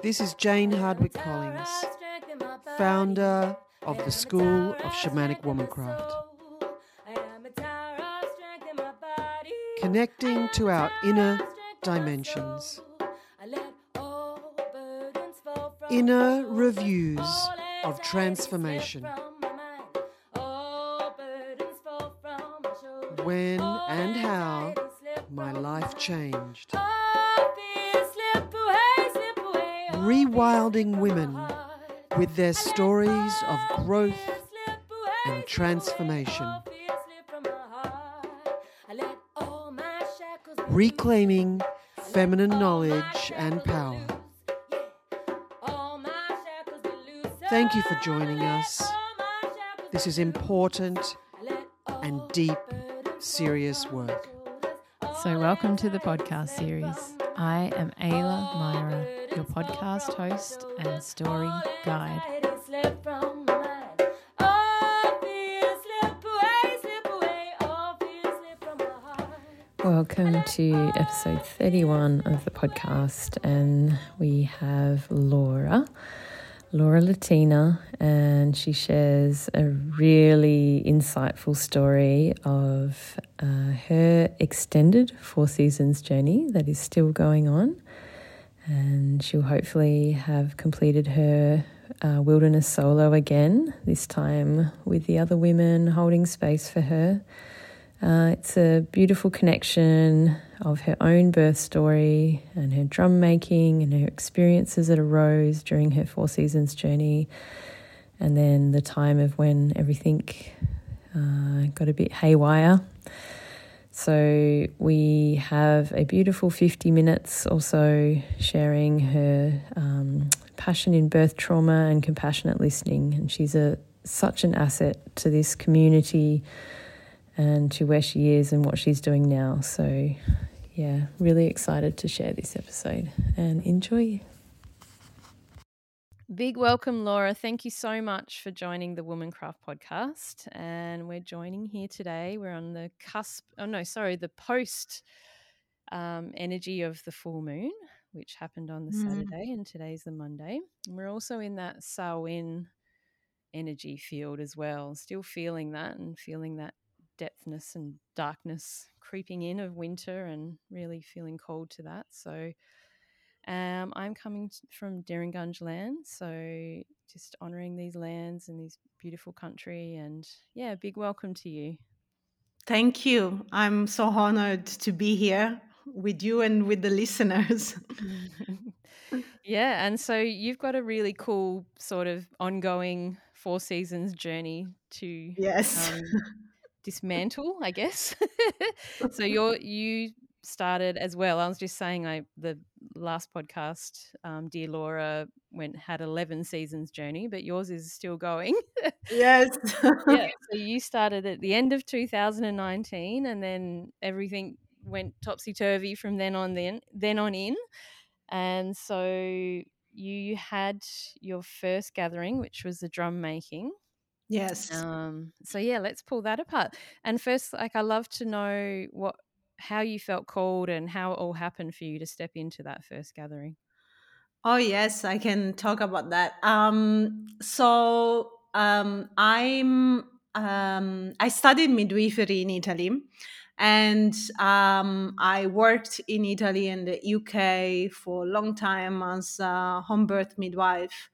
This is Jane Hardwicke Collins, founder of the School of Shamanic Womancraft. Connecting to our inner dimensions. Inner reviews of transformation. When and how my life changed. Rewilding women with their stories of growth and transformation. Reclaiming feminine knowledge and power. Thank you for joining us. This is important and deep, serious work. So, welcome to the podcast series. I am Ayla Myra, your podcast host and story guide. Welcome to episode 31 of the podcast, and we have Laura. Laura Latina, and she shares a really insightful story of uh, her extended Four Seasons journey that is still going on. And she'll hopefully have completed her uh, wilderness solo again, this time with the other women holding space for her. Uh, it's a beautiful connection of her own birth story and her drum making and her experiences that arose during her Four Seasons journey, and then the time of when everything uh, got a bit haywire. So, we have a beautiful 50 minutes also sharing her um, passion in birth trauma and compassionate listening. And she's a, such an asset to this community and to where she is and what she's doing now. So, yeah, really excited to share this episode and enjoy. Big welcome, Laura. Thank you so much for joining the Womancraft podcast. And we're joining here today. We're on the cusp, oh no, sorry, the post um, energy of the full moon, which happened on the mm. Saturday, and today's the Monday. And we're also in that Samhain energy field as well, still feeling that and feeling that depthness and darkness creeping in of winter and really feeling cold to that. So um, I'm coming from Dirrangunj land, so just honouring these lands and these beautiful country. And yeah, big welcome to you. Thank you. I'm so honoured to be here with you and with the listeners. yeah, and so you've got a really cool sort of ongoing four seasons journey to yes. Um, dismantle, I guess. so you're you started as well. I was just saying, I the last podcast, um, dear Laura went had eleven seasons journey, but yours is still going. yes. yeah. So you started at the end of 2019, and then everything went topsy turvy from then on. Then then on in, and so you had your first gathering, which was the drum making. Yes. Um, so yeah, let's pull that apart. And first, like I love to know what how you felt called and how it all happened for you to step into that first gathering. Oh yes, I can talk about that. Um, so um, I'm um, I studied midwifery in Italy, and um, I worked in Italy and the UK for a long time as a home birth midwife.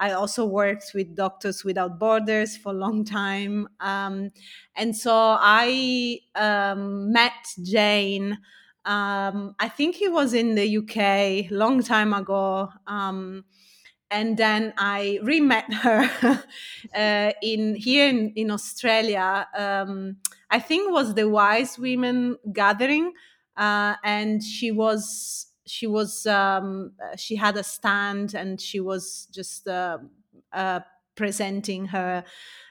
I also worked with Doctors Without Borders for a long time. Um, and so I um, met Jane. Um, I think he was in the UK long time ago. Um, and then I re-met her uh, in here in, in Australia. Um, I think was the Wise Women Gathering, uh, and she was she was um, uh, she had a stand and she was just uh, uh, presenting her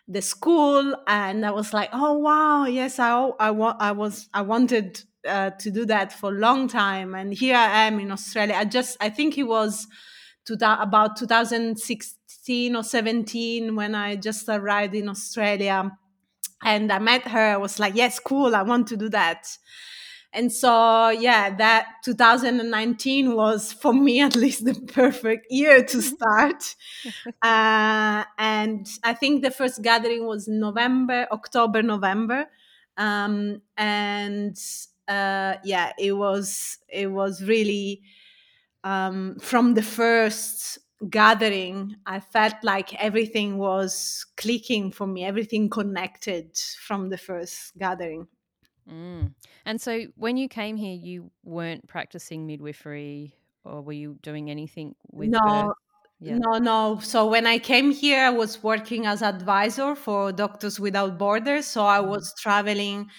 the school. And i was like oh wow yes i i, I was i wanted uh, to do that for a long time. And here i am in australia. I just i think it was to about 2016 or 17 when i just arrived in australia. And i met her. I was like yes cool i want to do that and so yeah that 2019 was for me at least the perfect year to start. Uh, and i think the first gathering was november october november. Um, and uh, yeah it was it was really um, from the first gathering i felt like everything was clicking for me everything connected from the first gathering Mm. And so when you came here, you weren't practicing midwifery or were you doing anything with no birth? Yeah. no no so when i came here i was working as advisor for doctors without borders so i Mhm. was traveling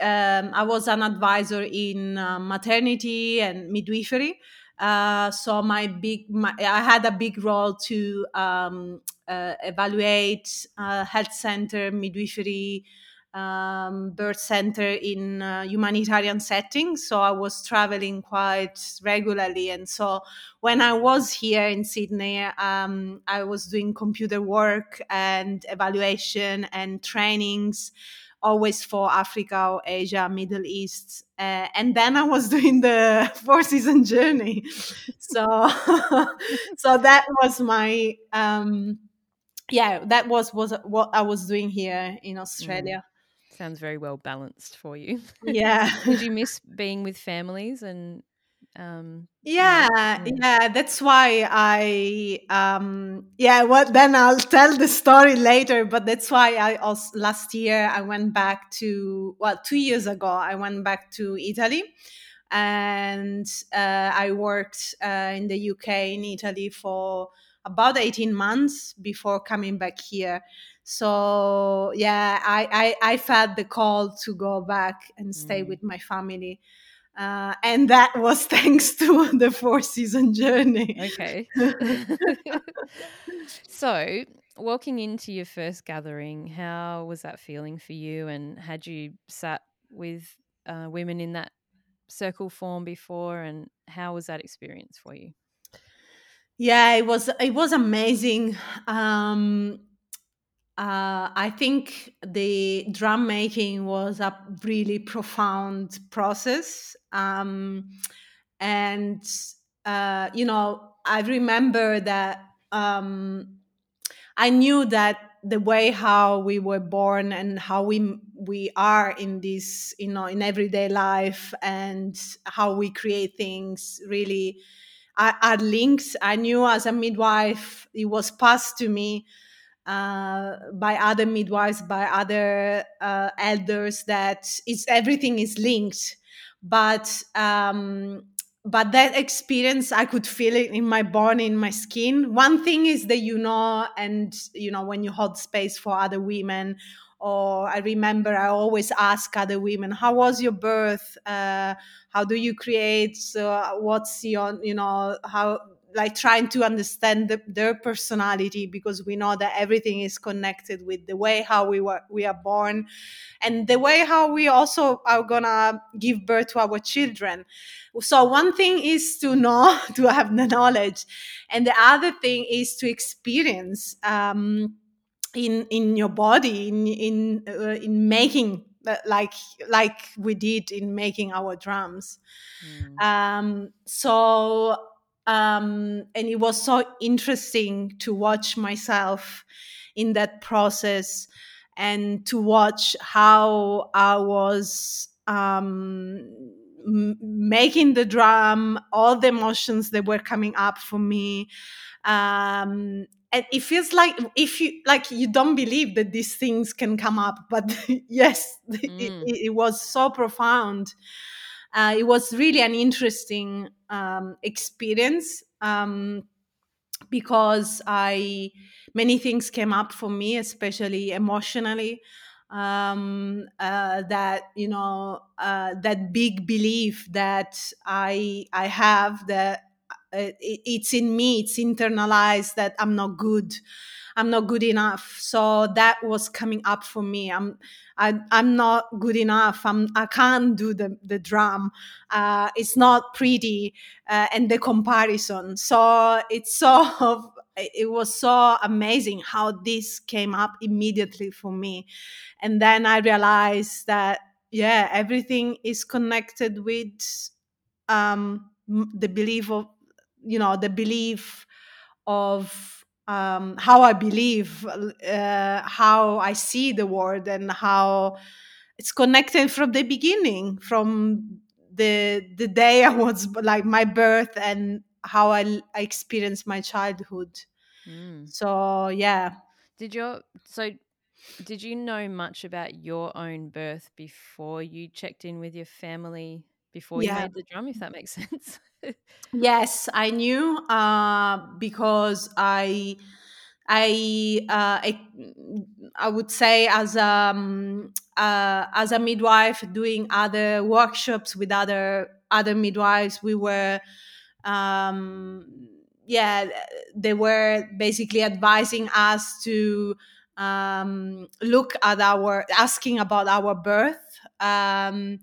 um, i was an advisor in uh, maternity and midwifery uh, so my big my, i had a big role to um, uh, evaluate uh, health center midwifery um, birth center in uh, humanitarian settings. So I was traveling quite regularly. And so when I was here in Sydney, um, I was doing computer work and evaluation and trainings. Always for Africa or Asia, Middle East, uh, and then I was doing the four season journey. So, so that was my um, yeah, that was was what I was doing here in Australia. Sounds very well balanced for you. Yeah. Did you miss being with families and um Yeah, Yeah. yeah, that's why I um yeah, well then I'll tell the story later, but that's why I also last year I went back to well, 2 years ago I went back to Italy and uh, I worked uh, in the UK in Italy for about 18 months before coming back here. So yeah, I, I, I felt the call to go back and stay Mm. with my family. Uh, and that was thanks to the four season journey. Okay. so, walking into your first gathering, how was that feeling for you? And had you sat with uh, women in that circle form before? And how was that experience for you? Yeah, it was it was amazing. Um, uh, I think the drum making was a really profound process, um, and uh, you know I remember that um, I knew that the way how we were born and how we we are in this you know in everyday life and how we create things really are, are links. I knew as a midwife it was passed to me uh, by other midwives, by other uh, elders that it's everything is linked. But um, but that experience, I could feel it in my bone, in my skin. One thing is that you know, and you know, when you hold space for other women. Or I remember I always ask other women, "How was your birth? Uh, how do you create? So what's your, you know, how like trying to understand the, their personality because we know that everything is connected with the way how we were we are born and the way how we also are gonna give birth to our children so one thing is to know to have the knowledge and the other thing is to experience um, in in your body in in uh, in making uh, like like we did in making our drums Mm. um, so um, and it was so interesting to watch myself in that process and to watch how I was um, making the drum, all the emotions that were coming up for me. Um, and it feels like if you like you don't believe that these things can come up but yes it, Mm. it, it was so profound uh, it was really an interesting um, experience um, because I many things came up for me, especially emotionally. Um, uh, that you know, uh, that big belief that I I have that it, it's in me, it's internalized that I'm not good. I'm not good enough. So that was coming up for me. I'm I, I'm not good enough. I'm I can't do the the drum. Uh, it's not pretty, uh, and the comparison. So it's so it was so amazing how this came up immediately for me, and then I realized that yeah everything is connected with um the belief of you know the belief of um how i believe uh, how i see the world and how it's connected from the beginning from the the day i was like my birth and how i, I experienced my childhood. Mm. so yeah. Did your so did you know much about your own birth before you checked in with your family before yeah. you made the drum, if that makes sense? yes, I knew uh, because I. I, uh, I, I would say as a, um, uh, as a midwife doing other workshops with other other midwives we were um, yeah they were basically advising us to um, look at our asking about our birth um,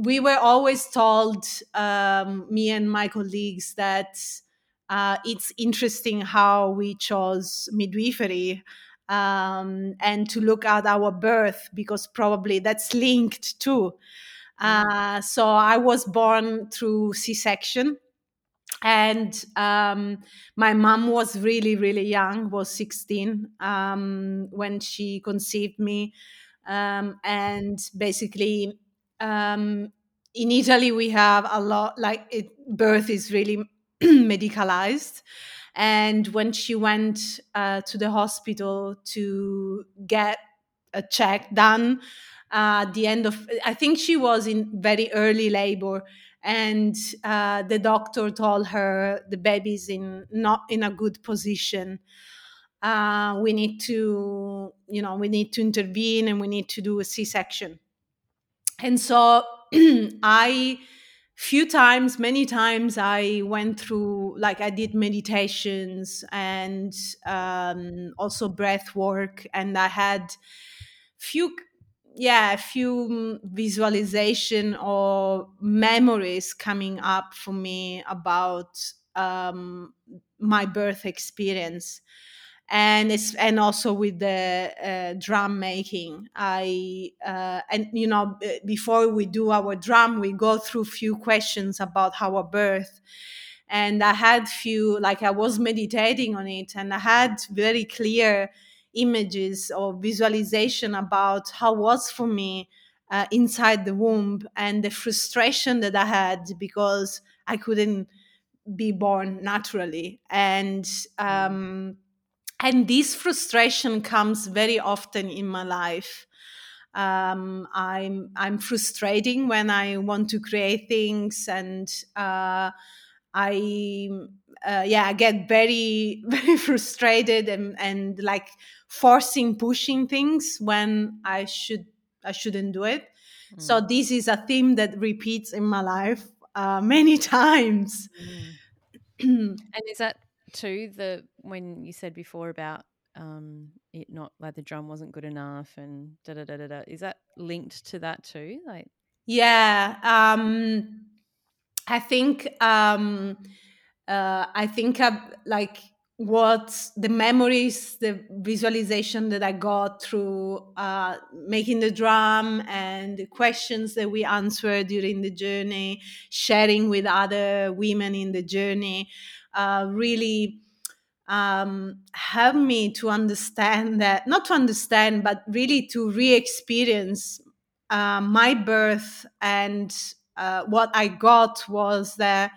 we were always told um, me and my colleagues that uh, it's interesting how we chose midwifery um, and to look at our birth because probably that's linked too mm-hmm. uh, so i was born through c-section and um, my mom was really really young was 16 um, when she conceived me um, and basically um, in italy we have a lot like it, birth is really medicalized. And when she went uh, to the hospital to get a check done uh, at the end of i think she was in very early labor. And uh, the doctor told her the baby's in not in a good position. Uh, we need to you know we need to intervene and we need to do a c-section and so i few times many times i went through like i did meditations and um, also breath work and i had few yeah a few visualization or memories coming up for me about um, my birth experience and it's and also with the uh, drum making. I uh, and you know before we do our drum we go through few questions about our birth. And i had few like i was meditating on it and i had very clear images or visualization about how it was for me uh, inside the womb and the frustration that I had because I couldn't be born naturally. And mm. um, and this frustration comes very often in my life um, I'm I'm frustrating when I want to create things and uh, I uh, yeah I get very very frustrated and and like forcing pushing things when i should i shouldn't do it mm. so this is a theme that repeats in my life uh, many times mm. and is that too the when you said before about um it not like the drum wasn't good enough and da da da da da is that linked to that too? Like yeah um i think um uh i think like what the memories, the visualization that I got through uh, making the drum and the questions that we answered during the journey, sharing with other women in the journey, uh, really um, helped me to understand that, not to understand, but really to re experience uh, my birth. And uh, what I got was that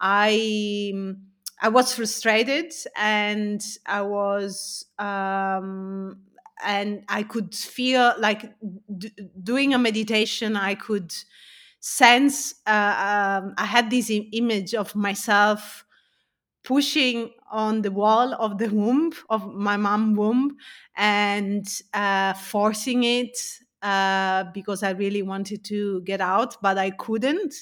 I I was frustrated and I was um, and I could feel like d- doing a meditation. I could sense uh, um, I had this image of myself pushing on the wall of the womb of my mom womb and uh, forcing it uh, because I really wanted to get out, but I couldn't.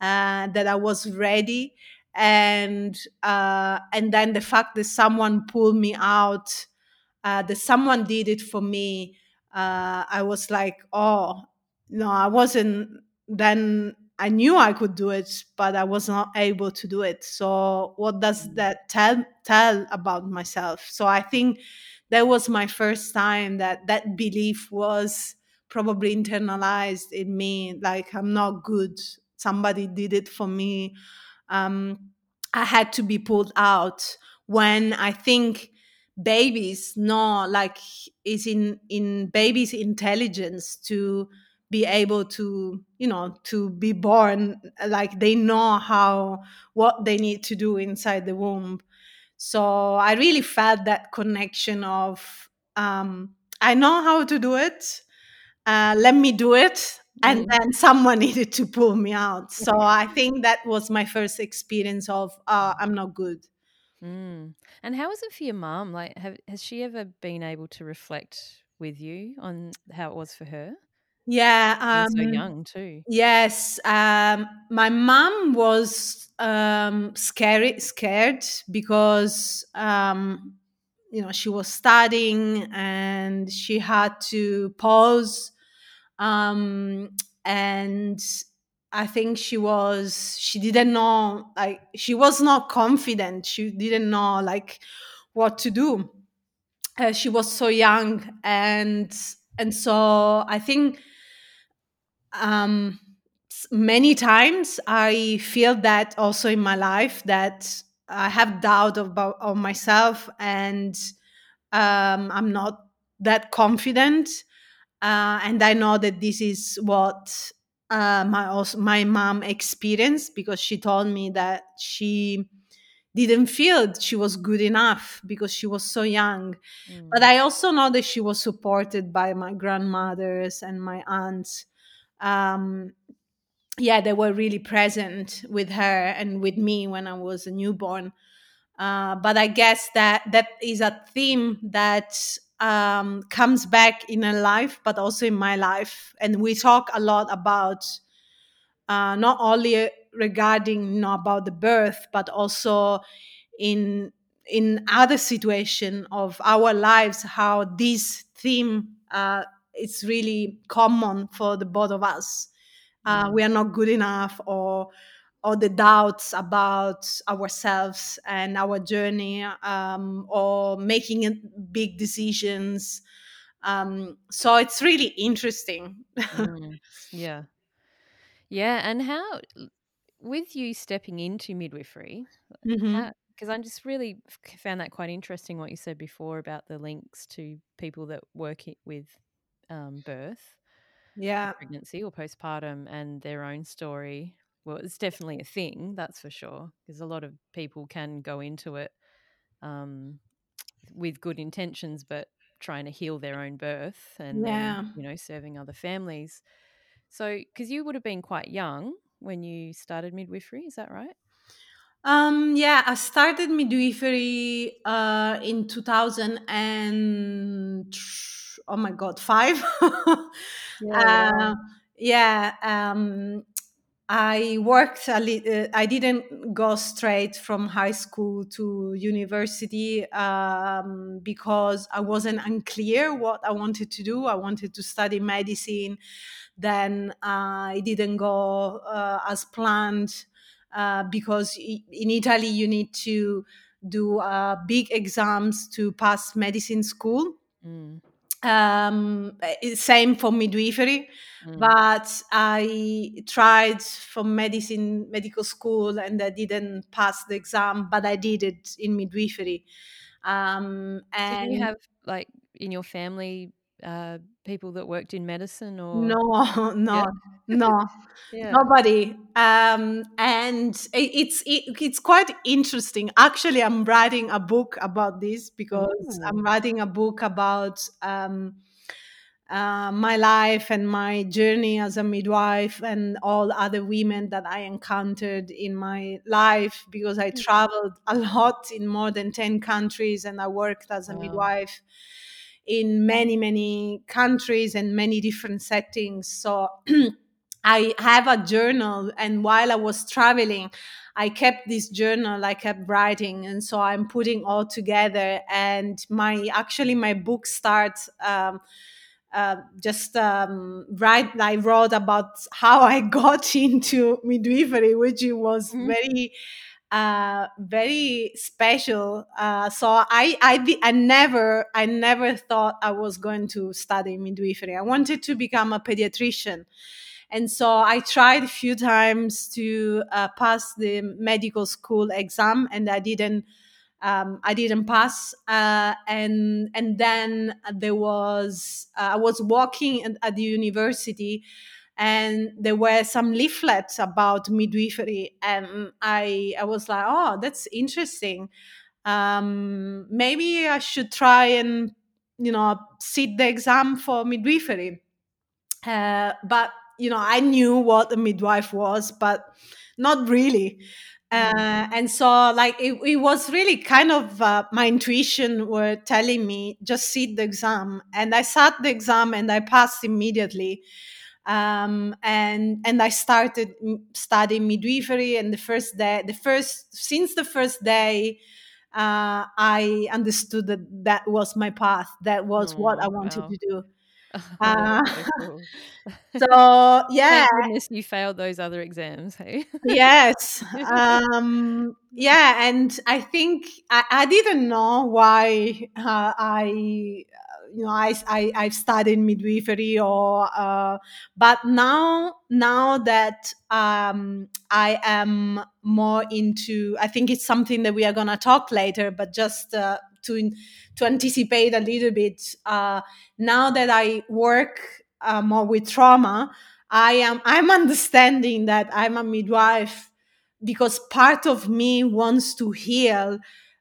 Uh, that I was ready and uh, and then the fact that someone pulled me out uh, that someone did it for me uh, i was like oh no i wasn't then i knew i could do it but i was not able to do it. So what does mm. that tell tell about myself? So i think that was my first time that that belief was probably internalized in me like i'm not good. Somebody did it for me. Um, i had to be pulled out when i think babies know like is in in babies intelligence to be able to you know to be born like they know how what they need to do inside the womb so i really felt that connection of um, i know how to do it uh, let me do it and Mm. then someone needed to pull me out so i think that was my first experience of uh, i'm not good Mm. And how was it for your mum? Like, have, has she ever been able to reflect with you on how it was for her? Yeah Being so um, young too. Yes, um, my mom was um, scary, scared because um, you know she was studying and she had to pause, um, and I think she was she didn't know like she was not confident. She didn't know like what to do. Uh, she was so young, and and so I think um many times i feel that also in my life that i have doubt about of myself and um i'm not that confident uh, and i know that this is what uh, my also my mom experienced because she told me that she didn't feel she was good enough because she was so young but Mm. i also know that she was supported by my grandmothers and my aunts um, yeah, they were really present with her and with me when I was a newborn. Uh, but I guess that that is a theme that um, comes back in her life, but also in my life. And we talk a lot about uh, not only regarding you know, about the birth, but also in in other situation of our lives, how this theme uh, is really common for the both of us uh, Mm. we are not good enough or or the doubts about ourselves and our journey um, or making big decisions um, so it's really interesting Mm. Yeah. Yeah. And how, with you stepping into midwifery, because I just really found that quite interesting what you said before about the links to people that work with um, birth. yeah pregnancy or postpartum and their own story. Well, it's definitely a thing, that's for sure, because a lot of people can go into it um, with good intentions, but trying to heal their own birth and yeah you know, serving other families. So, because you would have been quite young when you started midwifery, is that right? um yeah i started midwifery uh in 2000 and oh my god five Yeah, uh, yeah um I worked a li- uh, I didn't go straight from high school to university um, because I wasn't unclear what I wanted to do. I wanted to study medicine. Then uh, I didn't go uh, as planned uh, because in Italy you need to do uh, big exams to pass medicine school Mm, um eh, same for midwifery mm. but i tried for medicine medical school and i didn't pass the exam but i did it in midwifery um Did you have, like, in your family, uh, people that worked in medicine or? no Yeah. no no Yeah. nobody um and it's it, it's quite interesting actually i'm writing a book about this because i'm writing a book about um uh, my life and my journey as a midwife and all other women that I encountered in my life because I Mm. traveled a lot in more than 10 countries and I worked as a Wow. midwife in many, many countries and many different settings. So I have a journal, and while I was traveling, I kept this journal. I kept writing, and so I'm putting all together. And my actually my book starts. Um, uh, just um, write. I wrote about how I got into midwifery, which was Mhm. very uh, very special. Uh, so I I, I never I never thought I was going to study midwifery. I wanted to become a pediatrician. And so I tried a few times to uh, pass the medical school exam, and I didn't. Um, I didn't pass, uh, and and then there was uh, I was walking at, at the university, and there were some leaflets about midwifery and i i was like oh that's interesting. Um maybe i should try and you know sit the exam for midwifery. Uh, but you know i knew what a midwife was but not really. Uh, and so like it, it was really kind of uh, my intuition were telling me just sit the exam. And i sat the exam and i passed immediately um, and and I started studying midwifery. And the first day, the first since the first day, uh, I understood that that was my path. That was oh, what I wanted wow. to do. Uh, so, so yeah, you failed those other exams. Hey, yes, um, yeah, and I think I, I didn't know why uh, I you know I, I I've studied midwifery or uh, but now now that um, I am more into I think it's something that we are gonna talk later but just uh, to to anticipate a little bit uh, now that I work uh, more with trauma I am I'm understanding that I'm a midwife because part of me wants to heal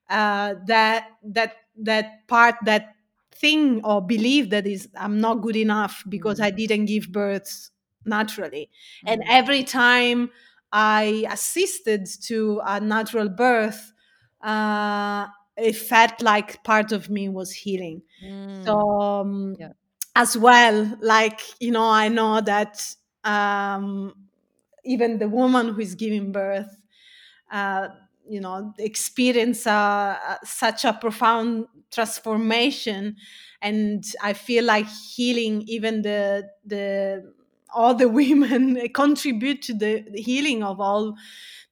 uh, that that that part that thing or believe that is i'm not good enough because i mm. didn't give birth naturally mm-hmm. and every time i assisted to a natural birth uh, it felt like part of me was healing mm. so um, yeah. as well like you know i know that um, even the woman who is giving birth uh, you know experience uh, such a profound transformation and i feel like healing even the the all the women contribute to the, the healing of all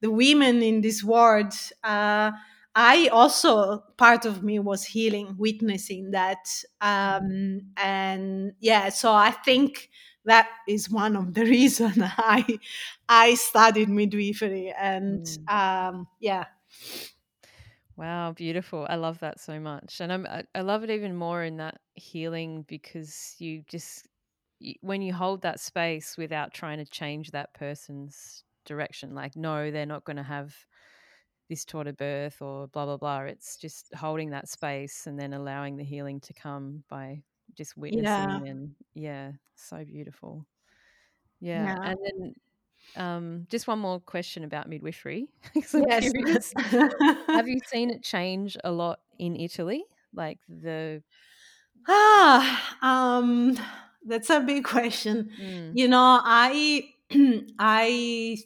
the women in this world uh, i also part of me was healing witnessing that um, and yeah so i think that is one of the reasons i i studied midwifery and mm. um, yeah Wow, beautiful. I love that so much. And I'm, I, I love it even more in that healing because you just, you, when you hold that space without trying to change that person's direction, like, no, they're not going to have this taught a birth or blah, blah, blah. It's just holding that space and then allowing the healing to come by just witnessing. Yeah. And yeah, so beautiful. Yeah. yeah. And then um, just one more question about midwifery. yes. Have you seen it change a lot in Italy? Like the ah, um, that's a big question. Mm. You know, I I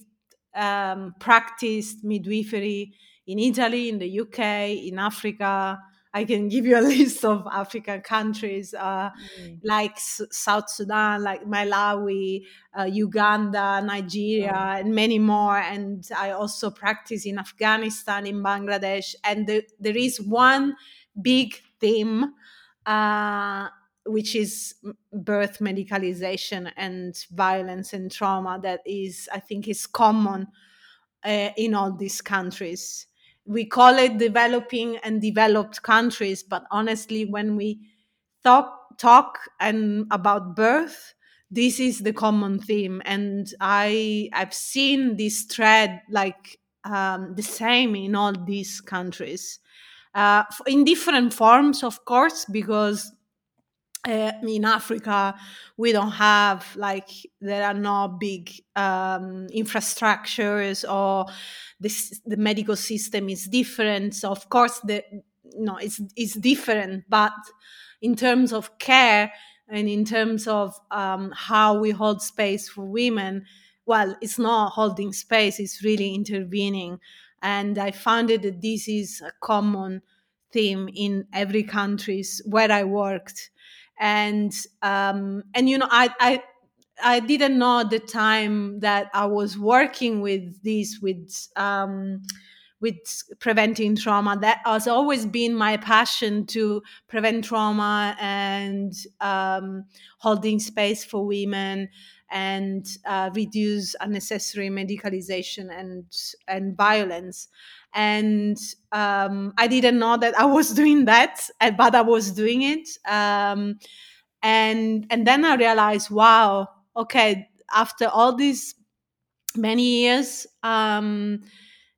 um, practiced midwifery in Italy, in the UK, in Africa, I can give you a list of African countries uh, mm. like S- South Sudan, like Malawi, uh, Uganda, Nigeria, oh. and many more. And I also practice in Afghanistan, in Bangladesh. And the, there is one big theme, uh, which is birth medicalization and violence and trauma that is, I think, is common uh, in all these countries we call it developing and developed countries but honestly when we talk talk and about birth this is the common theme. And i i've seen this thread like um, the same in all these countries. Uh, in different forms of course because uh, in Africa, we don't have like there are no big um, infrastructures or this, the medical system is different. So of course, the know it's it's different, but in terms of care and in terms of um, how we hold space for women, well, it's not holding space; it's really intervening. And I found that this is a common theme in every countries where I worked and um, and you know I, I I didn't know at the time that I was working with this with um, with preventing trauma. That has always been my passion to prevent trauma and um, holding space for women and uh, reduce unnecessary medicalization and and violence. And um, I didn't know that I was doing that, uh, but I was doing it. Um, and and then I realized, wow, okay, after all these many years, um,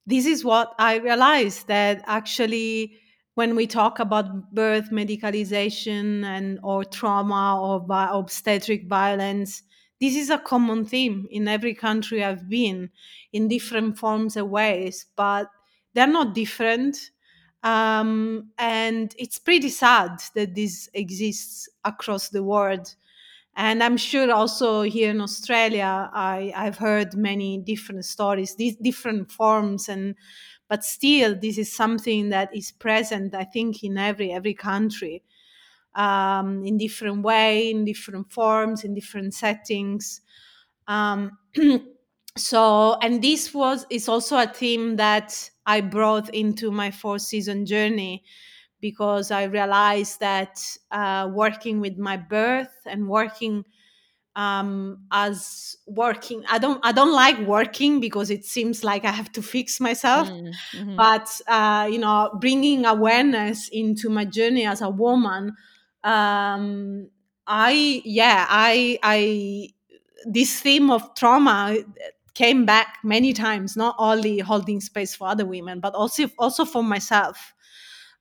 this is what I realized that actually when we talk about birth medicalization and or trauma or bi- obstetric violence this is a common theme in every country i've been in different forms and ways but they're not different um, and it's pretty sad that this exists across the world. And i'm sure also here in australia I, i've heard many different stories these different forms and but still this is something that is present i think in every every country um, in different way in different forms in different settings. Um, so and this was is also a theme that i brought into my four season journey because i realized that uh, working with my birth and working um, as working i don't i don't like working because it seems like i have to fix myself Mm, mhm. but uh, you know bringing awareness into my journey as a woman um, i yeah i i this theme of trauma came back many times not only holding space for other women but also also for myself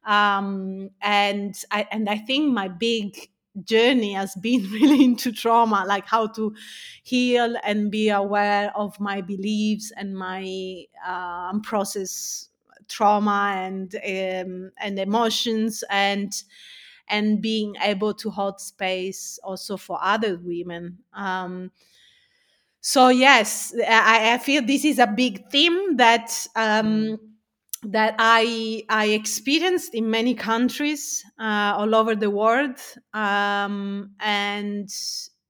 um, and I and I think my big journey has been really into trauma, like how to heal and be aware of my beliefs and my um, process trauma and um, and emotions and and being able to hold space also for other women. Um, so yes, I, I feel this is a big theme that um, that I I experienced in many countries uh, all over the world, um, and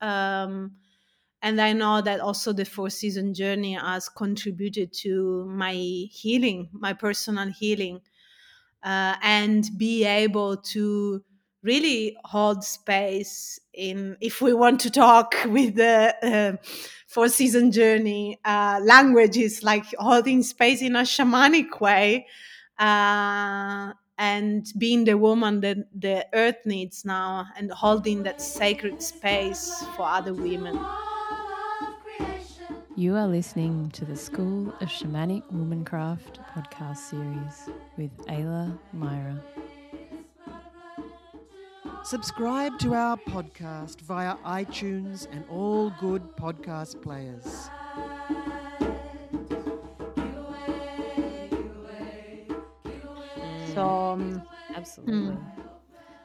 um, and I know that also the four season journey has contributed to my healing, my personal healing, uh, and be able to really hold space in if we want to talk with the uh, four season journey uh, language is like holding space in a shamanic way uh, and being the woman that the earth needs now and holding that sacred space for other women You are listening to the School of Shamanic Womancraft podcast series with Ayla Myra. Subscribe to our podcast via iTunes and all good podcast players. so um, Absolutely.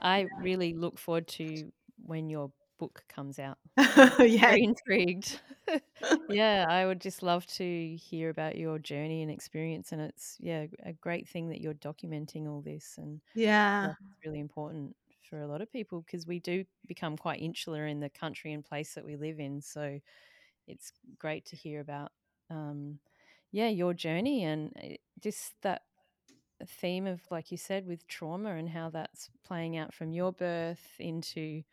I really look forward to when your book comes out. yeah Very intrigued. yeah, I would just love to hear about your journey and experience. And it's, yeah, a great thing that you're documenting all this. And yeah yeah, it's really important for a lot of people because we do become quite insular in the country and place that we live in. So it's great to hear about, um, yeah, your journey and uh, just that theme of, like you said, with trauma and how that's playing out from your birth into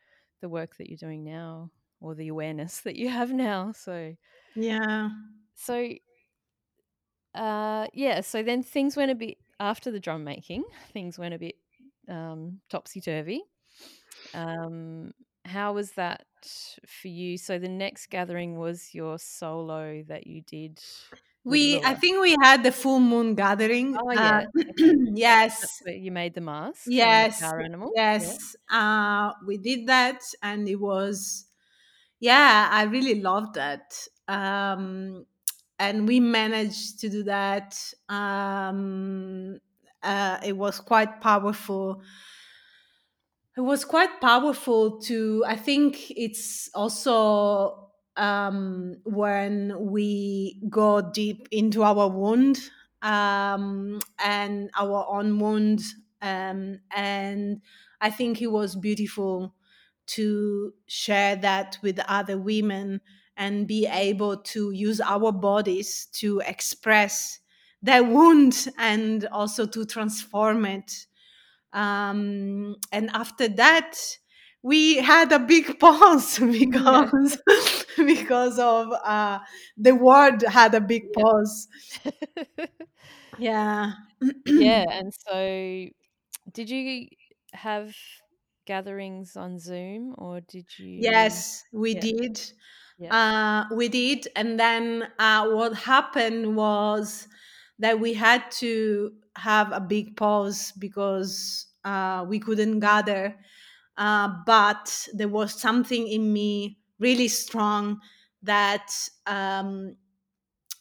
the work that you're doing now or the awareness that you have now. So, yeah so, uh, yeah, so then things went a bit after the drum making, things went a bit um, topsy turvy. Um, how was that for you? So the next gathering was your solo that you did. we i think we had the full moon gathering Oh, uh, yeah. Okay. yes you made the mask. yes power animal. Yeah. yes uh we did that and it was yeah i really loved that um and we managed to do that um uh it was quite powerful. It was quite powerful to i think it's also um when we go deep into our wound um and our own wound um and i think it was beautiful to share that with other women and be able to use our bodies to express that wound and also to transform it. Um, and after that we had a big pause because because of uh, the world had a big pause. Yeah. Yeah and so did you have gatherings on zoom or did you yes we Yeah. did. Yeah. uh, we did and then uh, what happened was that we had to have a big pause because uh, we couldn't gather. Uh, but there was something in me really strong that um,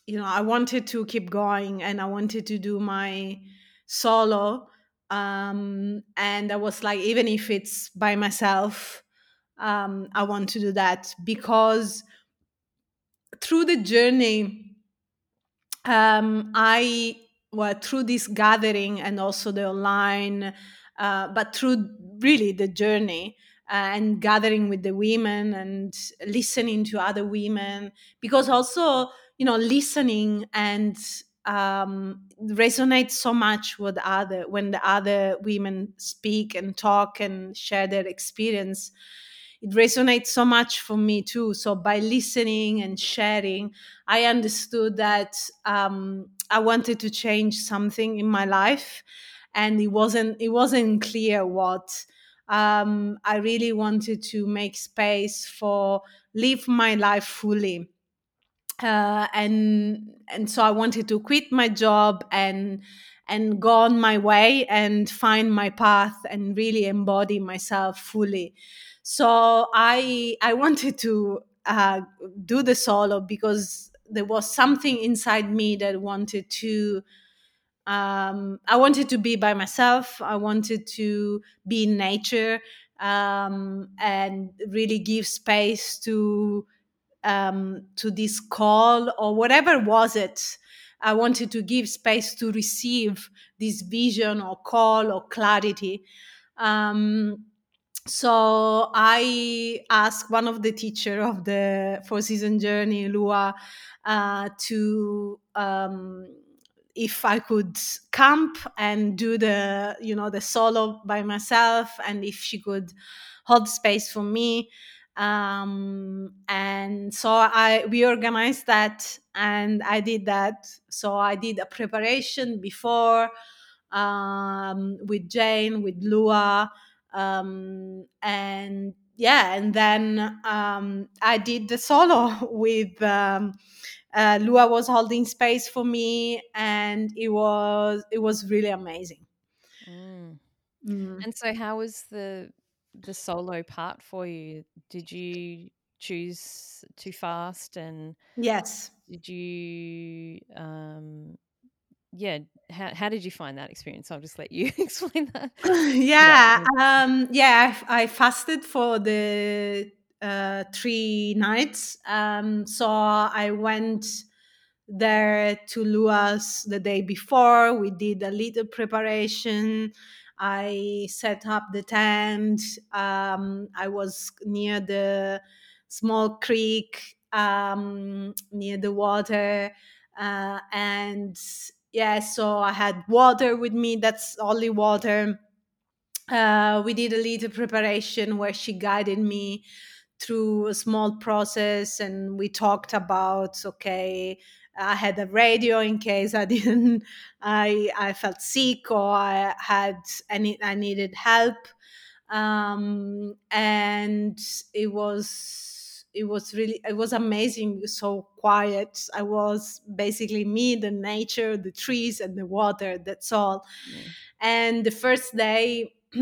you know i wanted to keep going and i wanted to do my solo um, and i was like even if it's by myself um, i want to do that because through the journey um, i well through this gathering and also the online uh, but through really the journey uh, and gathering with the women and listening to other women because also you know listening and um, resonates so much with other when the other women speak and talk and share their experience it resonates so much for me too. So by listening and sharing i understood that um, i wanted to change something in my life and it wasn't it wasn't clear what um, i really wanted to make space for live my life fully. Uh, and and so i wanted to quit my job and and go on my way and find my path and really embody myself fully so i i wanted to uh, do the solo because there was something inside me that wanted to um, i wanted to be by myself. I wanted to be in nature um, and really give space to um, to this call or whatever was it. I wanted to give space to receive this vision or call or clarity. Um, so i asked one of the teacher of the four season journey lua uh, to um, if i could camp and do the you know the solo by myself and if she could hold space for me. Um, and so i we organized that and i did that. So i did a preparation before um, with jane with lua um, and yeah and then um, i did the solo with um, uh, lua was holding space for me and it was it was really amazing Mm. Mm. And so, how was the the solo part for you? Did you choose too fast, and yes did you, um, yeah? How how did you find that experience? I'll just let you explain that. yeah um yeah I, I fasted for the uh three nights um so i went there to luas the day before we did a little preparation i set up the tent um i was near the small creek um near the water uh, and yeah so i had water with me that's only water. Uh, we did a little preparation where she guided me through a small process and we talked about okay i had a radio in case i didn't i i felt sick or i had any i needed help. Um and it was it was really it was amazing so quiet. I was basically me the nature the trees and the water that's all. Mm. and the first day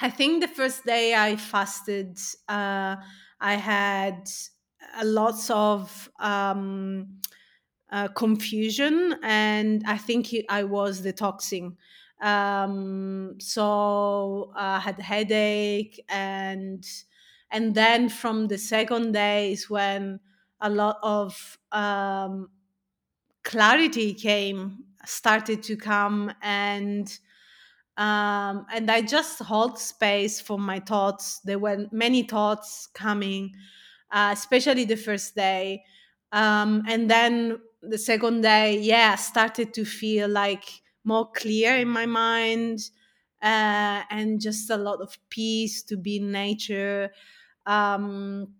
i think the first day i fasted uh, i had a lots of um, uh, confusion and i think i was detoxing um, so i had headache and and then from the second day is when a lot of um, clarity came started to come and um, and I just hold space for my thoughts. There were many thoughts coming, uh, especially the first day, um, and then the second day, yeah, started to feel like more clear in my mind uh, and just a lot of peace to be in nature. Um,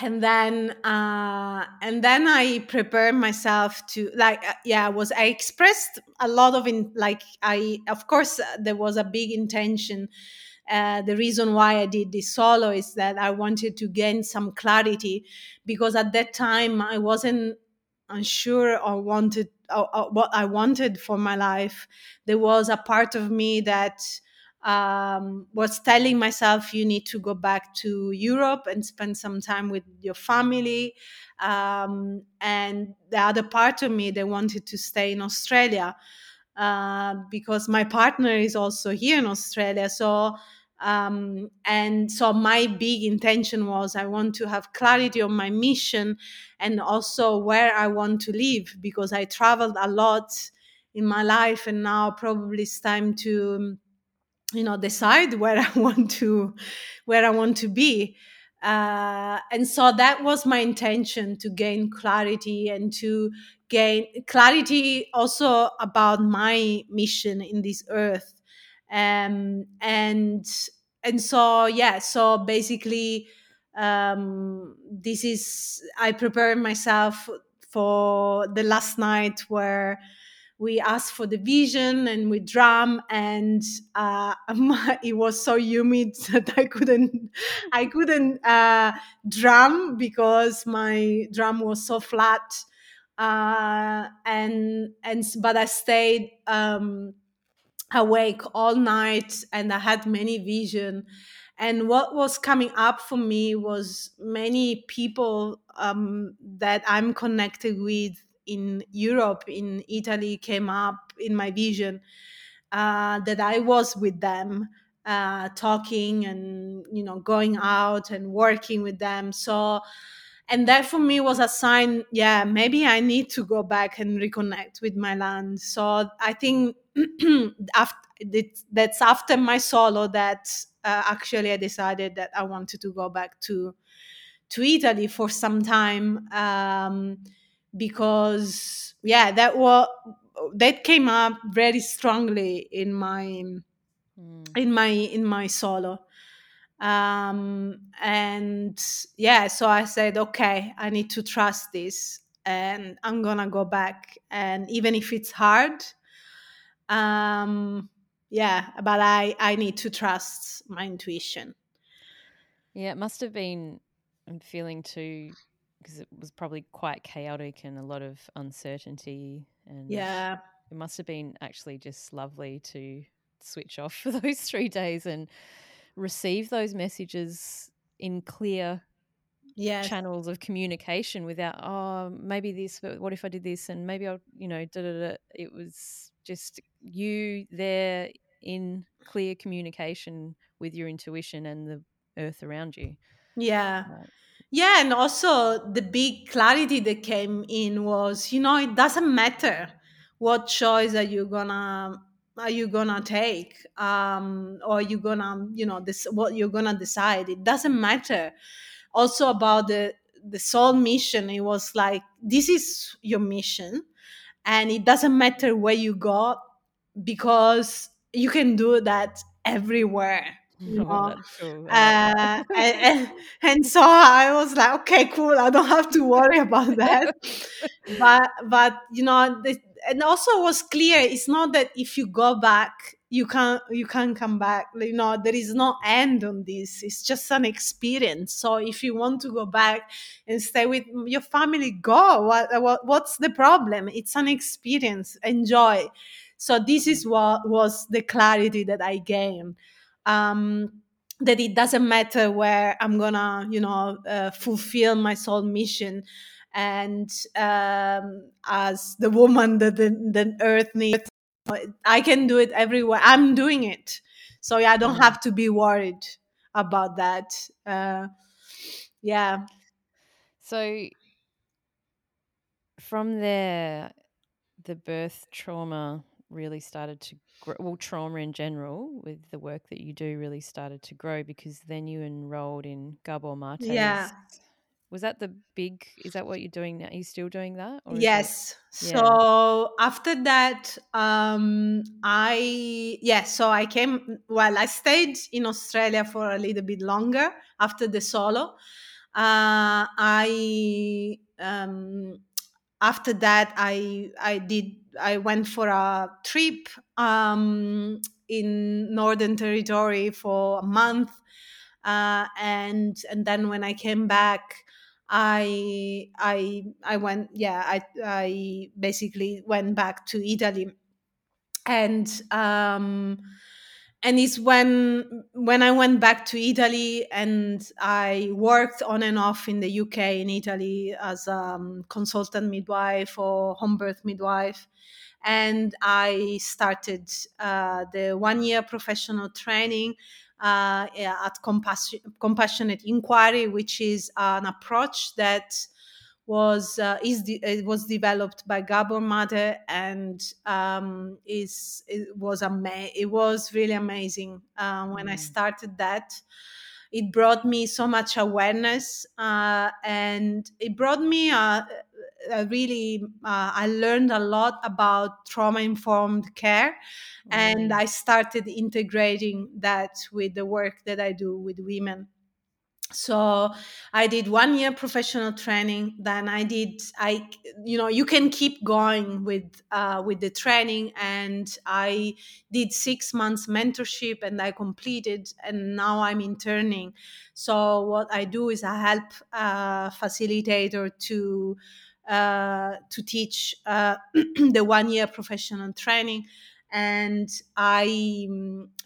and then uh, and then I prepared myself to like uh, yeah was I expressed a lot of in like I of course uh, there was a big intention uh, the reason why I did this solo is that I wanted to gain some clarity because at that time I wasn't unsure or wanted or, or what I wanted for my life. There was a part of me that um, was telling myself you need to go back to Europe and spend some time with your family. Um, and the other part of me, they wanted to stay in Australia uh, because my partner is also here in Australia. So um, and so my big intention was I want to have clarity on my mission and also where I want to live because I traveled a lot in my life and now probably it's time to you know decide where I want to where I want to be. Uh, and so that was my intention to gain clarity and to gain clarity also about my mission in this earth um, and and so yeah so basically um, this is i prepared myself for the last night where we asked for the vision and we drum and uh, it was so humid that i couldn't i couldn't uh, drum because my drum was so flat uh, and and but i stayed um, awake all night and I had many vision. And what was coming up for me was many people um, that I'm connected with in Europe, in Italy, came up in my vision. Uh, that I was with them, uh, talking and you know going out and working with them. So and that for me was a sign yeah maybe i need to go back and reconnect with my land so i think after that's after my solo that uh, actually i decided that i wanted to go back to to italy for some time um, because yeah that was that came up very strongly in my mm. in my in my solo um, and yeah so i said okay i need to trust this and i'm gonna go back and even if it's hard um yeah but i i need to trust my intuition yeah it must have been i'm feeling too because it was probably quite chaotic and a lot of uncertainty and yeah it must have been actually just lovely to switch off for those three days and receive those messages in clear yes. channels of communication without oh maybe this but what if i did this and maybe i'll you know da, da, da. it was just you there in clear communication with your intuition and the earth around you yeah right. Yeah and also the big clarity that came in was you know it doesn't matter what choice are you gonna are you gonna take um or you gonna you know this what you're gonna decide. It doesn't matter. Also about the the soul mission it was like this is your mission and it doesn't matter where you go because you can do that everywhere you know? oh, uh, and, and, and, so I was like, okay, cool. I don't have to worry about that. but but you know, the, and also was clear. It's not that if you go back, you can't you can't come back. You know, there is no end on this. It's just an experience. So if you want to go back and stay with your family, go. What, what what's the problem? It's an experience. Enjoy. So this is what was the clarity that I gained um, that it doesn't matter where I'm gonna, you know, uh, fulfill my soul mission. And um, as the woman that the, the earth needs, I can do it everywhere. I'm doing it. So yeah, I don't mm. have to be worried about that. Uh, yeah. So from there, the birth trauma really started to well, trauma in general with the work that you do really started to grow because then you enrolled in Gabor Mate's yeah. was that the big is that what you're doing now are you still doing that yes it, yeah. so after that um i yeah so i came well i stayed in australia for a little bit longer after the solo uh i um after that i i did i went for a trip um in northern territory for a month uh, and and then when i came back i i i went yeah i i basically went back to italy. And um and it's when when i went back to italy and i worked on and off in the uk in italy as a um, consultant midwife or home birth midwife. And i started uh, the one year professional training uh, at compassionate inquiry which is an approach that was uh, is de- it was developed by Gabor Mate and um, is it was ama- it was really amazing uh, when mm. I started that. It brought me so much awareness uh, and it brought me a, a really uh, I learned a lot about trauma informed care mm. and I started integrating that with the work that I do with women so i did one year professional training then i did i you know you can keep going with uh, with the training and i did six months mentorship and i completed and now i'm interning. So what i do is i help a facilitator to uh, to teach uh, the one year professional training and i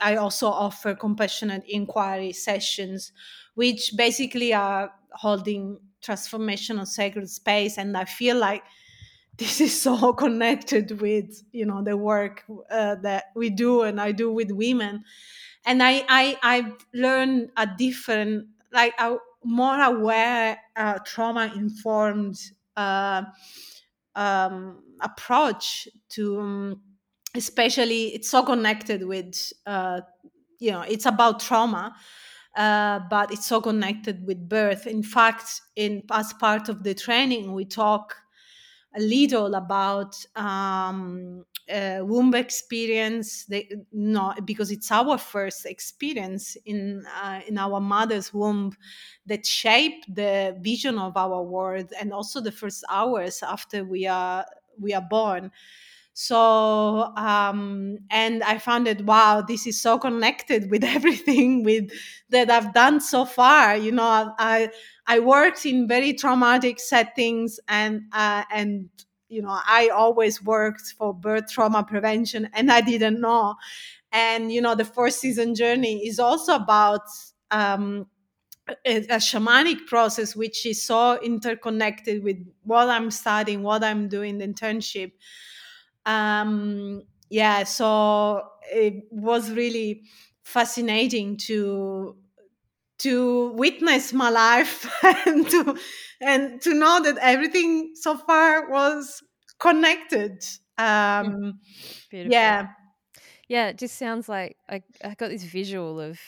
i also offer compassionate inquiry sessions which basically are holding transformational sacred space. And i feel like this is so connected with you know the work uh, that we do and i do with women. And i i i've learned a different like a more aware uh, trauma informed uh, um, approach to um, especially it's so connected with uh, you know it's about trauma uh, but it's so connected with birth. In fact, in as part of the training, we talk a little about um, uh, womb experience. They, no, because it's our first experience in uh, in our mother's womb that shape the vision of our world, and also the first hours after we are we are born so um and i found it wow this is so connected with everything with that i've done so far you know i i worked in very traumatic settings and uh, and you know i always worked for birth trauma prevention and i didn't know. And you know the four season journey is also about um a, a shamanic process which is so interconnected with what i'm studying what i'm doing the internship um, yeah, so it was really fascinating to to witness my life and to and to know that everything so far was connected. Um, Beautiful. Yeah, yeah. It just sounds like I, I got this visual of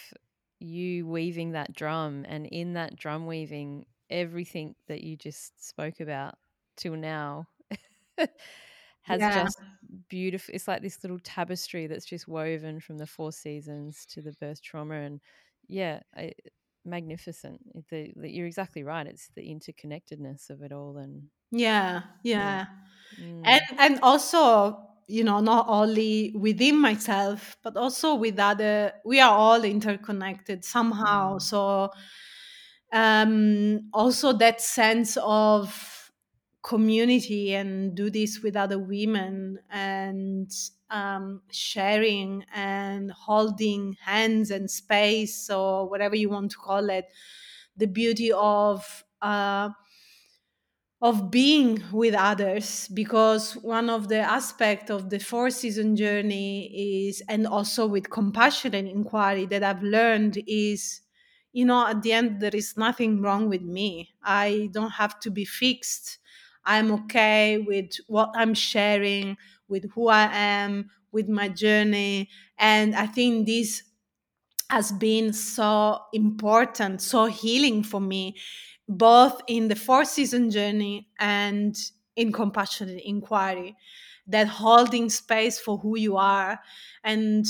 you weaving that drum, and in that drum weaving, everything that you just spoke about till now has yeah. just beautiful it's like this little tapestry that's just woven from the four seasons to the birth trauma and yeah I, magnificent the, the, you're exactly right it's the interconnectedness of it all and yeah yeah, yeah. Mm. and and also you know not only within myself but also with other we are all interconnected somehow mm. so um also that sense of community and do this with other women and um, sharing and holding hands and space or whatever you want to call it the beauty of uh, of being with others. Because one of the aspect of the four season journey is and also with compassionate inquiry that i've learned is you know at the end there is nothing wrong with me. I don't have to be fixed I'm okay with what I'm sharing, with who I am, with my journey. And I think this has been so important, so healing for me both in the four season journey and in compassionate inquiry that holding space for who you are and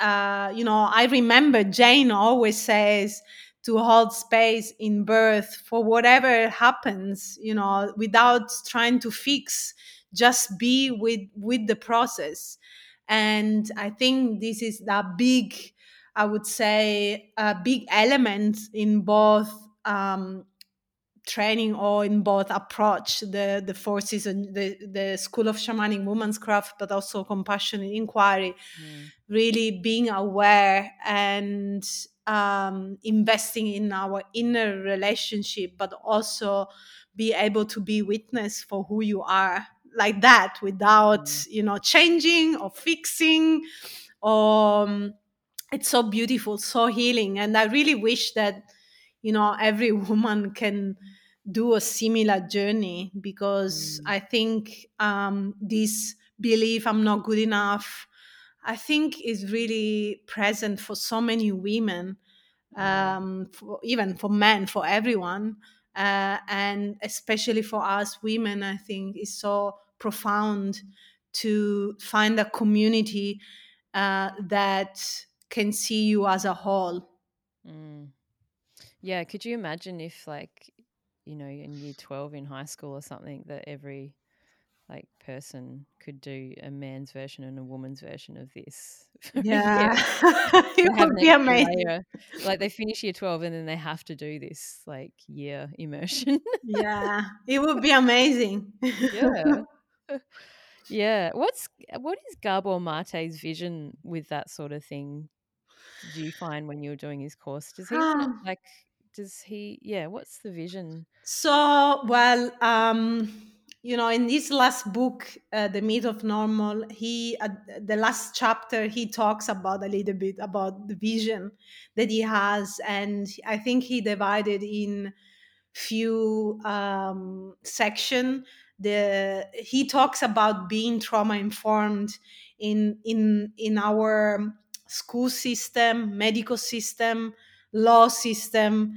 uh, you know i remember jane always says to hold space in birth for whatever happens you know without trying to fix just be with with the process and i think this is that big i would say a big element in both um, training or in both approach the the four season the the school of shamanic woman's craft but also compassionate inquiry mm. really being aware and um, investing in our inner relationship but also be able to be witness for who you are like that without mm. you know changing or fixing or um, it's so beautiful so healing and i really wish that you know every woman can do a similar journey because mm. I think um, this belief I'm not good enough, I think is really present for so many women, um, for, even for men, for everyone. Uh, and especially for us women, I think is so profound to find a community uh, that can see you as a whole. Mm. Yeah, could you imagine if like you know, in year 12 in high school or something that every like person could do a man's version and a woman's version of this. Yeah. it would be amazing. Layer. Like they finish year 12 and then they have to do this like year immersion. yeah. It would be amazing. yeah. Yeah. What's what is Gabor Mate's vision with that sort of thing? Do you find when you're doing his course? Does he um like does he yeah what's the vision so well um you know in his last book uh, the myth of normal he uh, the last chapter he talks about a little bit about the vision that he has and i think he divided in few um section. The he talks about being trauma informed in in in our school system medical system law system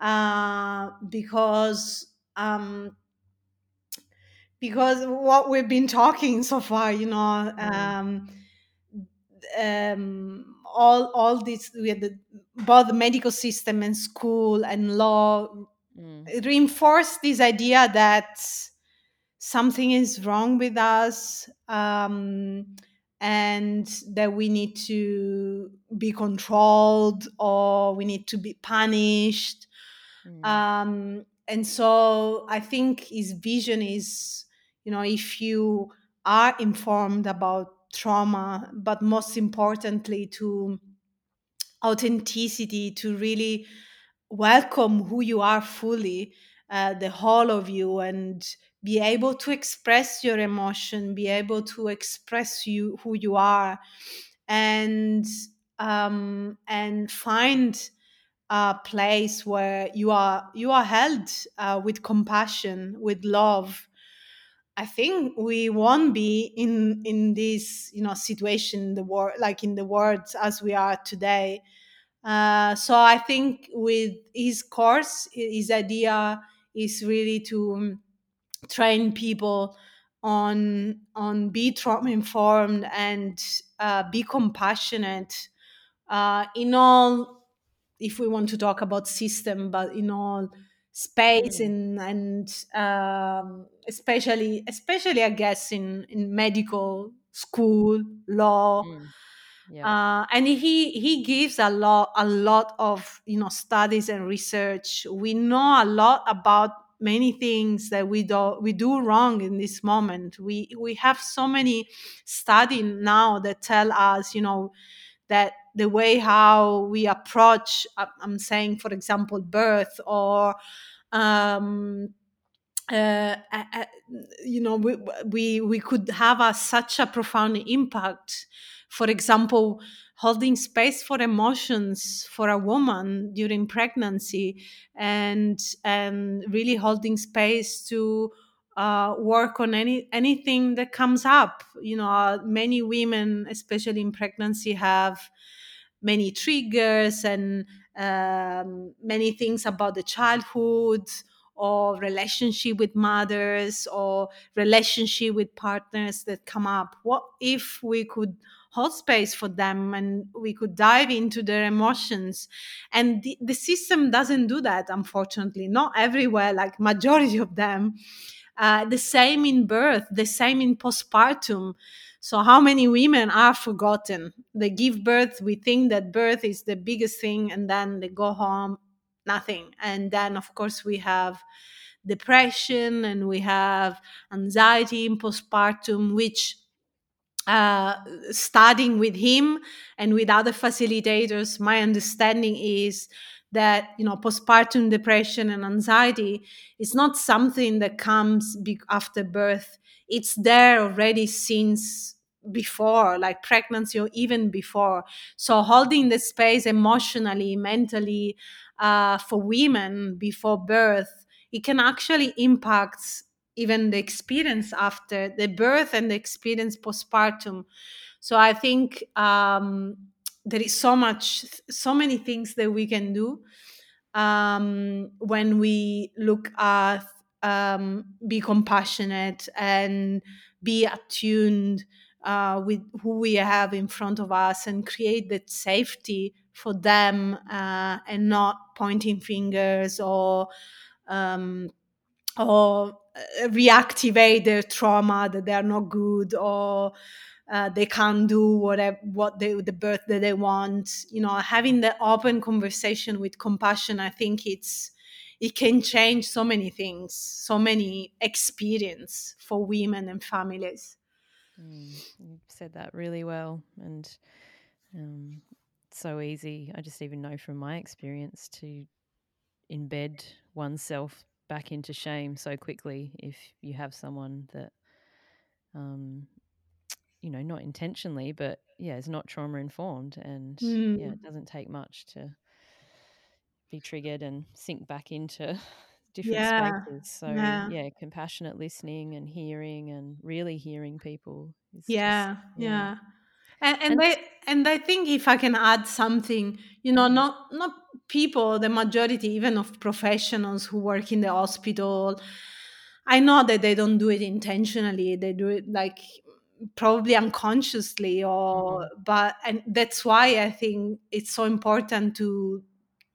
uh, because um, because what we've been talking so far, you know, mm. um, um, all all this the, both the medical system and school and law mm. reinforce this idea that something is wrong with us um, and that we need to be controlled or we need to be punished. Mm. Um, and so I think his vision is, you know, if you are informed about trauma, but most importantly, to authenticity, to really welcome who you are fully, uh, the whole of you, and be able to express your emotion be able to express you who you are and um, and find a place where you are you are held uh, with compassion with love i think we won't be in in this you know situation in the world like in the world as we are today. Uh, so i think with his course his idea is really to train people on on be trauma informed and uh, be compassionate uh, in all if we want to talk about system but in all space mm. and um, especially especially i guess in in medical school law mm. yeah. uh, and he he gives a lot a lot of you know studies and research we know a lot about many things that we do we do wrong in this moment we we have so many studies now that tell us you know that the way how we approach i'm saying for example birth or um, uh, uh, you know we, we we could have a, such a profound impact. For example holding space for emotions for a woman during pregnancy and and really holding space to uh, work on any anything that comes up. You know uh, many women especially in pregnancy have many triggers and um, many things about the childhood or relationship with mothers or relationship with partners that come up. What if we could hold space for them and we could dive into their emotions? And the, the system doesn't do that unfortunately. Not everywhere like majority of them uh, the same in birth the same in postpartum so how many women are forgotten they give birth we think that birth is the biggest thing and then they go home nothing and then of course we have depression and we have anxiety in postpartum which uh, studying with him and with other facilitators, my understanding is that you know postpartum depression and anxiety is not something that comes after birth. It's there already since before, like pregnancy or even before. So holding the space emotionally, mentally uh, for women before birth, it can actually impact even the experience after the birth and the experience postpartum. So I think um, there is so much, so many things that we can do um, when we look at um, be compassionate and be attuned uh, with who we have in front of us and create that safety for them uh, and not pointing fingers or um, or uh, reactivate their trauma that they are not good or uh, they can't do whatever what they the birth that they want. You know having the open conversation with compassion i think it's it can change so many things so many experience for women and families mm, you said that really well and um, so easy i just even know from my experience to embed oneself back into shame so quickly if you have someone that um you know not intentionally but yeah is not trauma informed and mm. yeah it doesn't take much to be triggered and sink back into different yeah. spaces so yeah. yeah. compassionate listening and hearing and really hearing people yeah, just, yeah yeah and, and, and they and I think if I can add something, you know, not not people, the majority even of professionals who work in the hospital, I know that they don't do it intentionally. They do it like probably unconsciously or mm-hmm. but and that's why I think it's so important to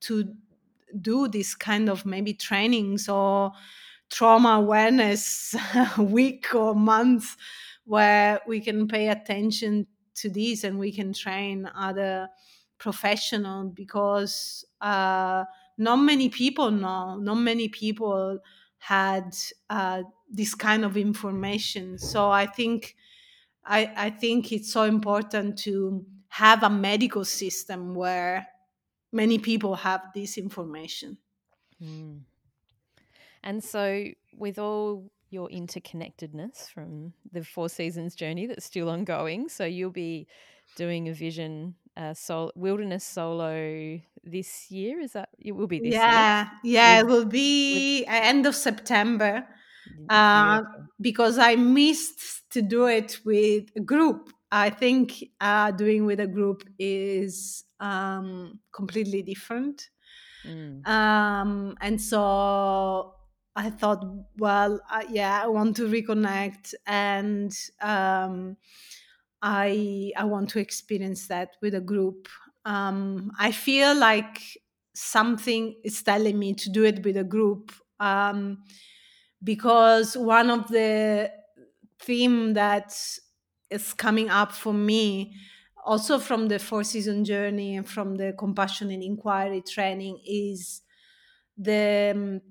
to do this kind of maybe trainings or trauma awareness week or month where we can pay attention to this and we can train other professional because uh, not many people know not many people had uh, this kind of information. So i think I, I think it's so important to have a medical system where many people have this information mm. and so with all your interconnectedness from the Four Seasons journey that's still ongoing. So you'll be doing a vision uh, sol- wilderness solo this year. Is that it will be this yeah, year? Yeah, it will be with, end of September. Uh, because I missed to do it with a group. I think uh, doing with a group is um, completely different. Mm. Um, and so I thought, well, uh, yeah, I want to reconnect, and um, I I want to experience that with a group. Um, I feel like something is telling me to do it with a group um, because one of the theme that is coming up for me also from the four season journey and from the compassionate inquiry training is the um,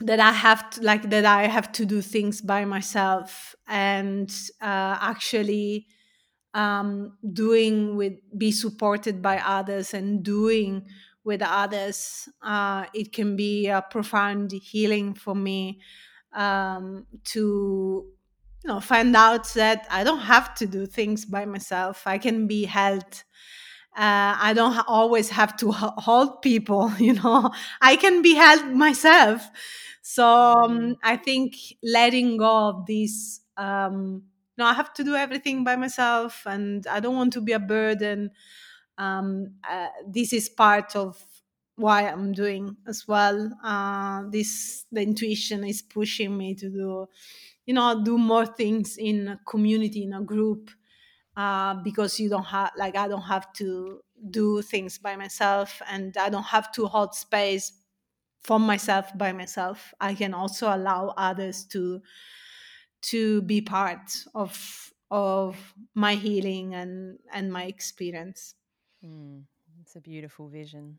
that I have to like that I have to do things by myself and uh, actually um, doing with be supported by others and doing with others. Uh, it can be a profound healing for me um, to you know find out that I don't have to do things by myself. I can be held uh, I don't always have to hold people, you know, I can be held myself. So um, mm-hmm. I think letting go of this, um, no, I have to do everything by myself and I don't want to be a burden. Um, uh, this is part of why I'm doing as well. Uh, this the intuition is pushing me to do, you know, do more things in a community in a group, uh, because you don't have like I don't have to do things by myself, and I don't have to hold space for myself by myself. I can also allow others to to be part of of my healing and and my experience. Mm, it's a beautiful vision.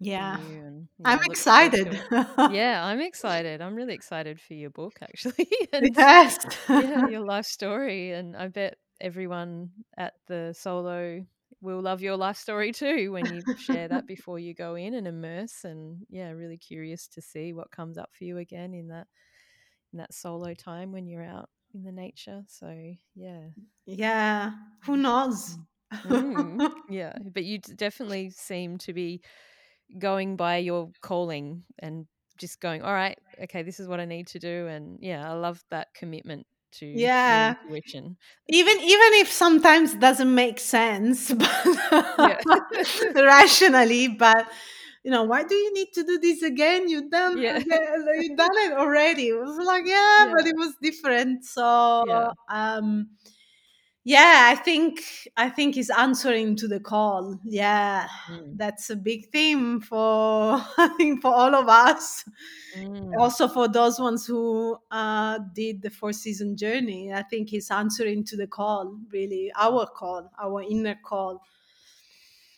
Yeah. And, I'm excited. yeah, I'm excited. I'm really excited for your book, actually. and, yes. yeah, your life story. And I bet everyone at the solo will love your life story too when you share that before you go in and immerse. And yeah, really curious to see what comes up for you again in that in that solo time when you're out in the nature. So yeah. Yeah. Who knows? mm, yeah, but you definitely seem to be going by your calling and just going, all right, okay, this is what I need to do. And yeah, I love that commitment to yeah intuition. Even even if sometimes doesn't make sense, but rationally, but you know, why do you need to do this again? You've done yeah. you've done it already. It was like, yeah, yeah. but it was different. So yeah. um yeah i think i think he's answering to the call yeah mm. that's a big theme for i think for all of us mm. also for those ones who uh, did the four season journey i think he's answering to the call really our call our inner call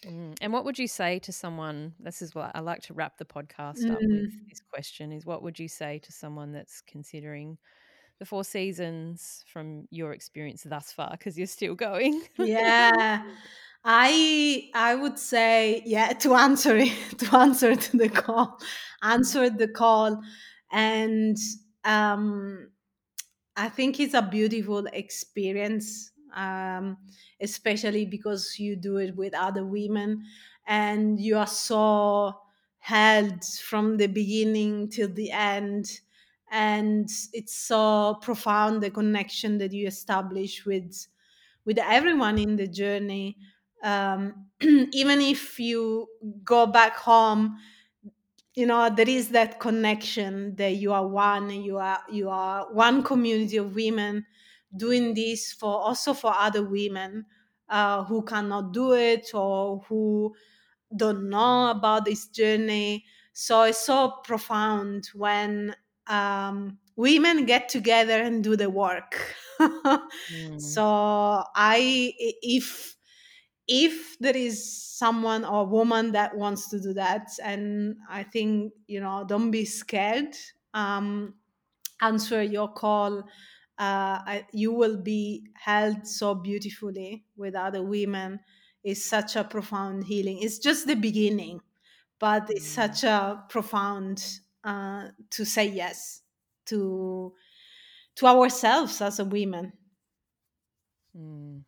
mm. and what would you say to someone this is what i like to wrap the podcast up with mm. this question is what would you say to someone that's considering the four seasons from your experience thus far? Because you're still going. Yeah. I i would say yeah to answer it to answer to the call answer the call. And um i think it's a beautiful experience um especially because you do it with other women and you are so held from the beginning till the end and it's so profound the connection that you establish with with everyone in the journey. Um, even if you go back home you know there is that connection that you are one you are you are one community of women doing this for also for other women uh, who cannot do it or who don't know about this journey. So it's so profound when um, women get together and do the work. mm. So I, if if there is someone or woman that wants to do that, and I think you know, don't be scared. Um, answer your call. Uh, I, you will be held so beautifully with other women. It's such a profound healing. It's just the beginning, but it's mm. such a profound uh, to say yes to to ourselves as a women. Mm.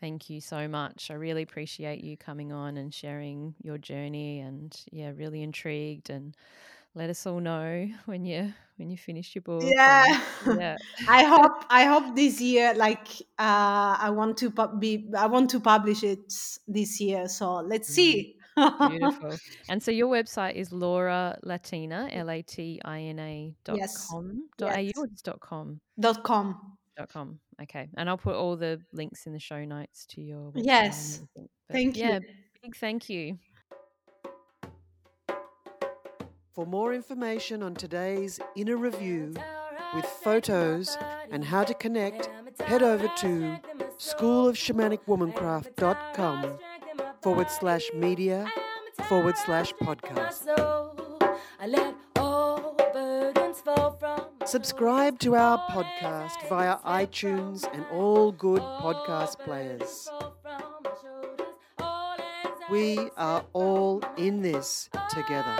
Thank you so much. I really appreciate you coming on and sharing your journey and yeah, really intrigued and let us all know when you when you finish your book. Yeah. And, yeah. I hope I hope this year like uh I want to pub- be I want to publish it this year. So let's mm. see. Beautiful. And so your website is Laura Latina, L A T I N A dot yes. com dot yes. au or just dot com? Dot com. Dot com. Okay. And I'll put all the links in the show notes to your website. Yes. thank you. Yeah, big thank you. For more information on today's inner review with photos and how to connect, head over to schoolofshamanicwomancraft.com forward slash media forward slash podcast. Subscribe to our podcast via iTunes and all good podcast players. We are all in this together.